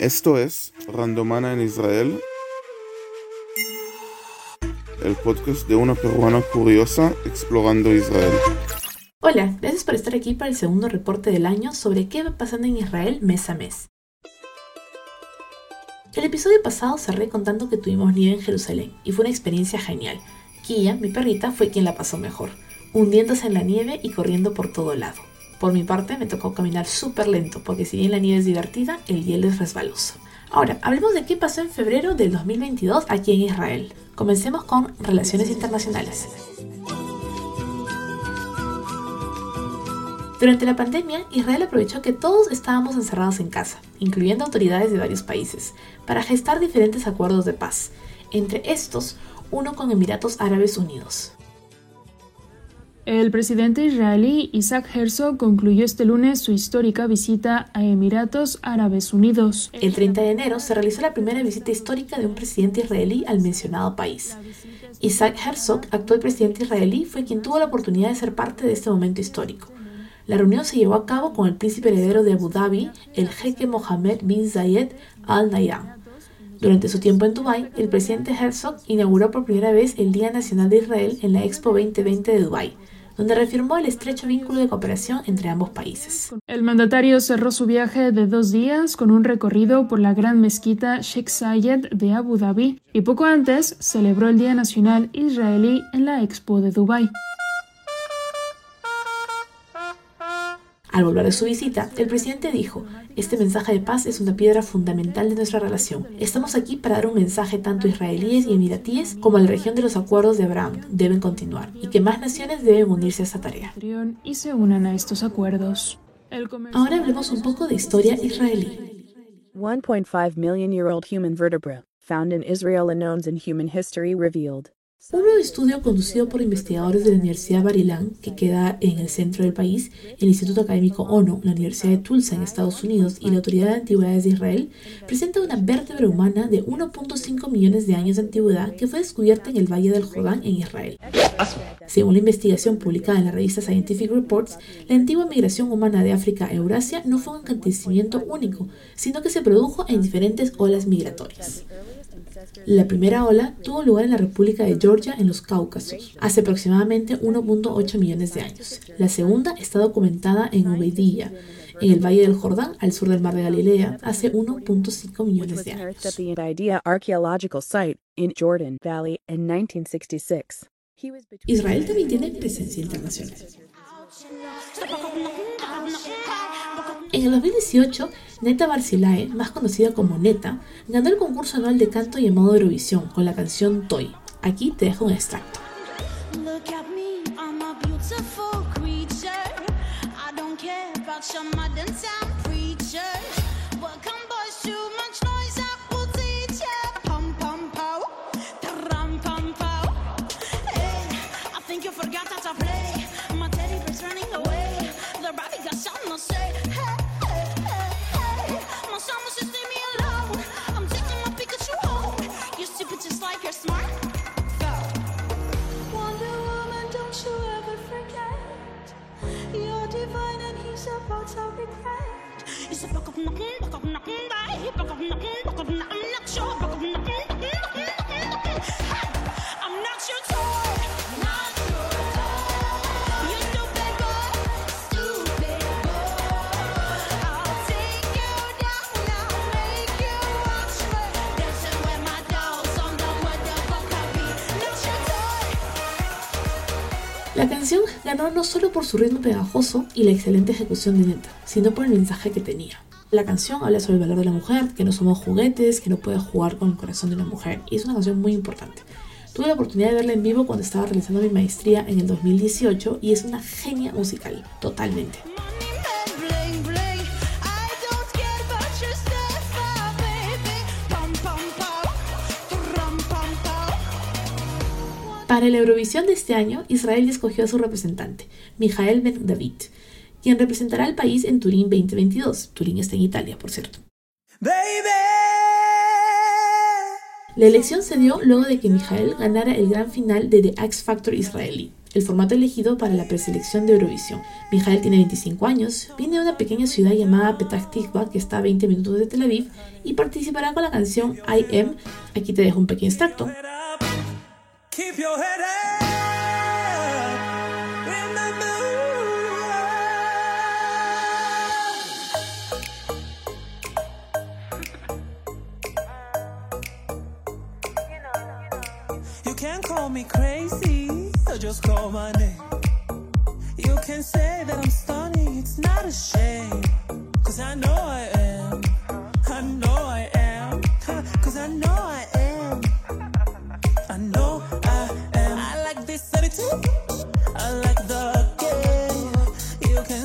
Esto es Randomana en Israel, el podcast de una peruana curiosa explorando Israel. Hola, gracias por estar aquí para el segundo reporte del año sobre qué va pasando en Israel mes a mes. El episodio pasado cerré contando que tuvimos nieve en Jerusalén y fue una experiencia genial. Kia, mi perrita, fue quien la pasó mejor, hundiéndose en la nieve y corriendo por todo lado. Por mi parte, me tocó caminar súper lento, porque si bien la nieve es divertida, el hielo es resbaloso. Ahora, hablemos de qué pasó en febrero del 2022 aquí en Israel. Comencemos con relaciones internacionales. Durante la pandemia, Israel aprovechó que todos estábamos encerrados en casa, incluyendo autoridades de varios países, para gestar diferentes acuerdos de paz, entre estos uno con Emiratos Árabes Unidos. El presidente israelí Isaac Herzog concluyó este lunes su histórica visita a Emiratos Árabes Unidos. El 30 de enero se realizó la primera visita histórica de un presidente israelí al mencionado país. Isaac Herzog, actual presidente israelí, fue quien tuvo la oportunidad de ser parte de este momento histórico. La reunión se llevó a cabo con el príncipe heredero de Abu Dhabi, el jeque Mohammed bin Zayed Al Nahyan. Durante su tiempo en Dubái, el presidente Herzog inauguró por primera vez el Día Nacional de Israel en la Expo 2020 de Dubái, donde reafirmó el estrecho vínculo de cooperación entre ambos países. El mandatario cerró su viaje de dos días con un recorrido por la gran mezquita Sheikh Zayed de Abu Dhabi y poco antes celebró el Día Nacional Israelí en la Expo de Dubái. Al volver de su visita, el presidente dijo, este mensaje de paz es una piedra fundamental de nuestra relación. Estamos aquí para dar un mensaje tanto a israelíes y emiratíes como a la región de los acuerdos de Abraham deben continuar y que más naciones deben unirse a esta tarea. Y se unan a estos acuerdos. Ahora hablemos un poco de historia israelí. 1.5 million year old human vertebra found in Israel unknowns in human history revealed. Un nuevo estudio conducido por investigadores de la Universidad Bar-Ilan, que queda en el centro del país, el Instituto Académico ONU, la Universidad de Tulsa en Estados Unidos y la Autoridad de Antigüedades de Israel, presenta una vértebra humana de 1.5 millones de años de antigüedad que fue descubierta en el Valle del Jordán en Israel. Según la investigación publicada en la revista Scientific Reports, la antigua migración humana de África a Eurasia no fue un acontecimiento único, sino que se produjo en diferentes olas migratorias. La primera ola tuvo lugar en la República de Georgia en los Cáucasos, hace aproximadamente 1.8 millones de años. La segunda está documentada en Ubeidiyya, en el Valle del Jordán, al sur del Mar de Galilea, hace 1.5 millones de años. Israel también tiene presencia internacional. En el 2018, Neta Barcilae, más conocida como Neta, ganó el concurso anual de canto llamado Eurovisión con la canción Toy. Aquí te dejo un extracto. regret. It's a buck of knocking, buck of knocking, buck of knocking, buck La canción ganó no solo por su ritmo pegajoso y la excelente ejecución de Neta, sino por el mensaje que tenía. La canción habla sobre el valor de la mujer, que no somos juguetes, que no puedes jugar con el corazón de una mujer, y es una canción muy importante. Tuve la oportunidad de verla en vivo cuando estaba realizando mi maestría en el 2018 y es una genia musical, totalmente. Para la Eurovisión de este año, Israel escogió a su representante, Mijael Ben David, quien representará al país en Turín 2022. Turín está en Italia, por cierto. La elección se dio luego de que Mijael ganara el gran final de The X Factor israelí. el formato elegido para la preselección de Eurovisión. Mijael tiene 25 años, viene de una pequeña ciudad llamada Petah Tikva, que está a 20 minutos de Tel Aviv, y participará con la canción I Am. Aquí te dejo un pequeño extracto. Call me crazy, or just call my name. You can say that I'm stunning, it's not a shame. Cause I know I am, I know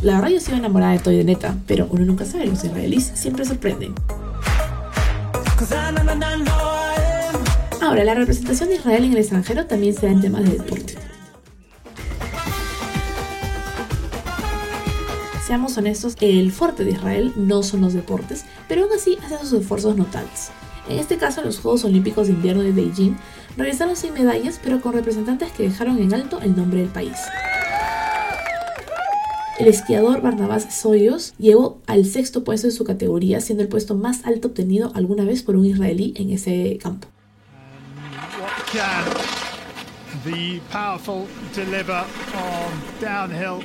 La verdad yo sigo enamorada de Toy de pero uno nunca sabe, los israelíes siempre sorprenden. Ahora, la representación de Israel en el extranjero también se da en temas de deporte. Seamos honestos, el fuerte de Israel no son los deportes, pero aún así hace sus esfuerzos notables. En este caso, los Juegos Olímpicos de Invierno de Beijing regresaron sin medallas, pero con representantes que dejaron en alto el nombre del país. El esquiador Barnabás Soyos llegó al sexto puesto de su categoría, siendo el puesto más alto obtenido alguna vez por un israelí en ese campo. what can the powerful deliver on downhill.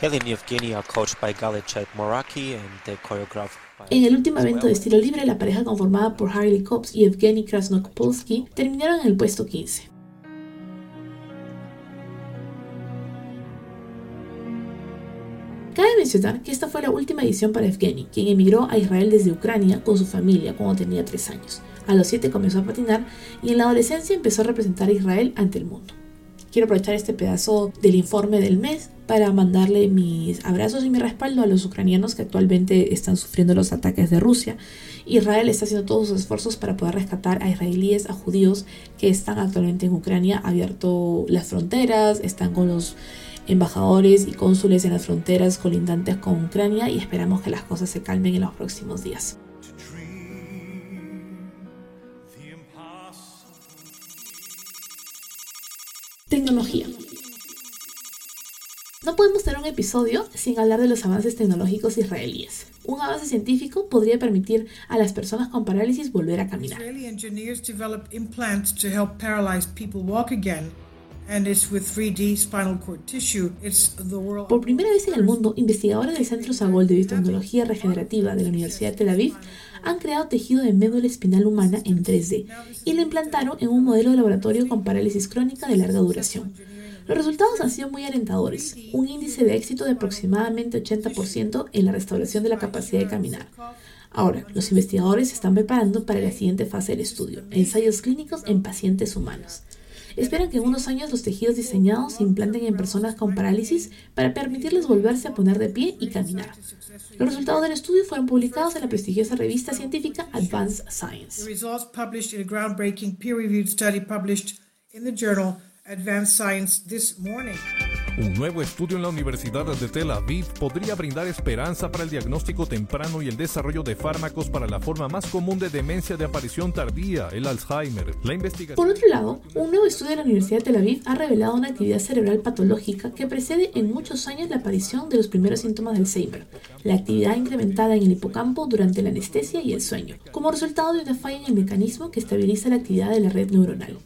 Heli and Evgeny are coached by Galichet Moraki and choreographed En el último evento de estilo libre, la pareja conformada por Harley Cops y Evgeny Krasnopolsky terminaron en el puesto 15. Mencionar que esta fue la última edición para Evgeny, quien emigró a Israel desde Ucrania con su familia cuando tenía 3 años. A los 7 comenzó a patinar y en la adolescencia empezó a representar a Israel ante el mundo. Quiero aprovechar este pedazo del informe del mes para mandarle mis abrazos y mi respaldo a los ucranianos que actualmente están sufriendo los ataques de Rusia. Israel está haciendo todos sus esfuerzos para poder rescatar a israelíes, a judíos que están actualmente en Ucrania, abierto las fronteras, están con los embajadores y cónsules en las fronteras colindantes con Ucrania y esperamos que las cosas se calmen en los próximos días. Tecnología. No podemos tener un episodio sin hablar de los avances tecnológicos israelíes. Un avance científico podría permitir a las personas con parálisis volver a caminar. And it's with 3D spinal cord tissue. It's the world. Por primera vez en el mundo, investigadores del Centro Sagol de Biotecnología Regenerativa de la Universidad de Tel Aviv han creado tejido de médula espinal humana en 3D y lo implantaron en un modelo de laboratorio con parálisis crónica de larga duración. Los resultados han sido muy alentadores, un índice de éxito de aproximadamente 80% en la restauración de la capacidad de caminar. Ahora, los investigadores se están preparando para la siguiente fase del estudio, ensayos clínicos en pacientes humanos. Esperan que en unos años los tejidos diseñados se implanten en personas con parálisis para permitirles volverse a poner de pie y caminar. Los resultados del estudio fueron publicados en la prestigiosa revista científica Advanced Science. Un nuevo estudio en la Universidad de Tel Aviv podría brindar esperanza para el diagnóstico temprano y el desarrollo de fármacos para la forma más común de demencia de aparición tardía, el Alzheimer. La investigación Por otro lado, un nuevo estudio de la Universidad de Tel Aviv ha revelado una actividad cerebral patológica que precede en muchos años la aparición de los primeros síntomas del Alzheimer, la actividad incrementada en el hipocampo durante la anestesia y el sueño, como resultado de una falla en el mecanismo que estabiliza la actividad de la red neuronal.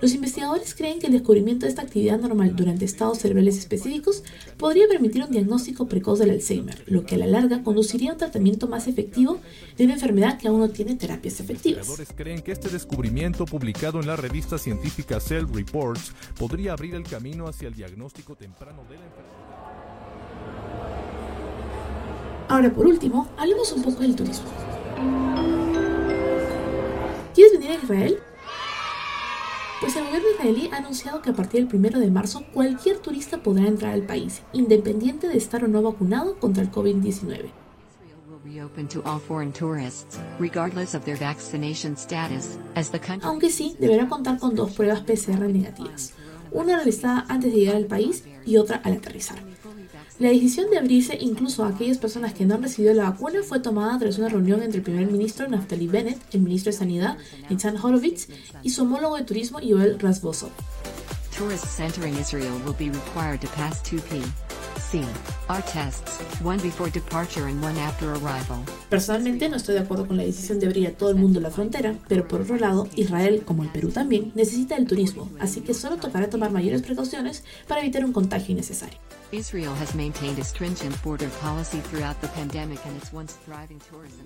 Los investigadores creen que el descubrimiento de esta actividad normal durante estados cerebrales específicos podría permitir un diagnóstico precoz del Alzheimer, lo que a la larga conduciría a un tratamiento más efectivo de una enfermedad que aún no tiene terapias efectivas. investigadores creen que este descubrimiento publicado en la revista científica Cell Reports podría abrir el camino hacia el diagnóstico temprano de la enfermedad. Ahora, por último, hablemos un poco del turismo. ¿Quieres venir a Israel? Pues el gobierno israelí ha anunciado que a partir del 1 de marzo cualquier turista podrá entrar al país, independiente de estar o no vacunado contra el COVID-19. Aunque sí, deberá contar con dos pruebas PCR negativas, una realizada antes de llegar al país y otra al aterrizar. La decisión de abrirse incluso a aquellas personas que no han recibido la vacuna fue tomada tras una reunión entre el primer ministro Naftali Bennett, el ministro de Sanidad Nitzan Horowitz y su homólogo de turismo Yoel Razbosov. Tourists entering Israel will be required to pass PCR tests, one before departure and one after arrival. Personalmente no estoy de acuerdo con la decisión de abrir a todo el mundo la frontera, pero por otro lado, Israel, como el Perú también, necesita el turismo, así que solo tocará tomar mayores precauciones para evitar un contagio innecesario. Israel has maintained a stringent border policy throughout the pandemic and its once thriving tourism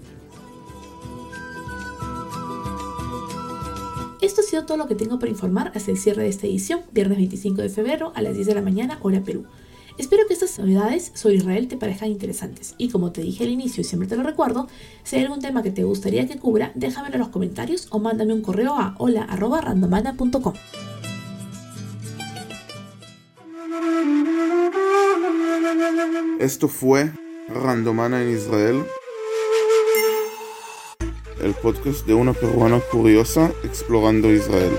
Esto ha sido todo lo que tengo para informar hasta el cierre de esta edición, viernes 25 de febrero a las 10 de la mañana, hora Perú. Espero que estas novedades sobre Israel te parezcan interesantes y como te dije al inicio y siempre te lo recuerdo, si hay algún tema que te gustaría que cubra, déjamelo en los comentarios o mándame un correo a hola.randomana.com. Esto fue Randomana en Israel el podcast de una peruana curiosa explorando Israel.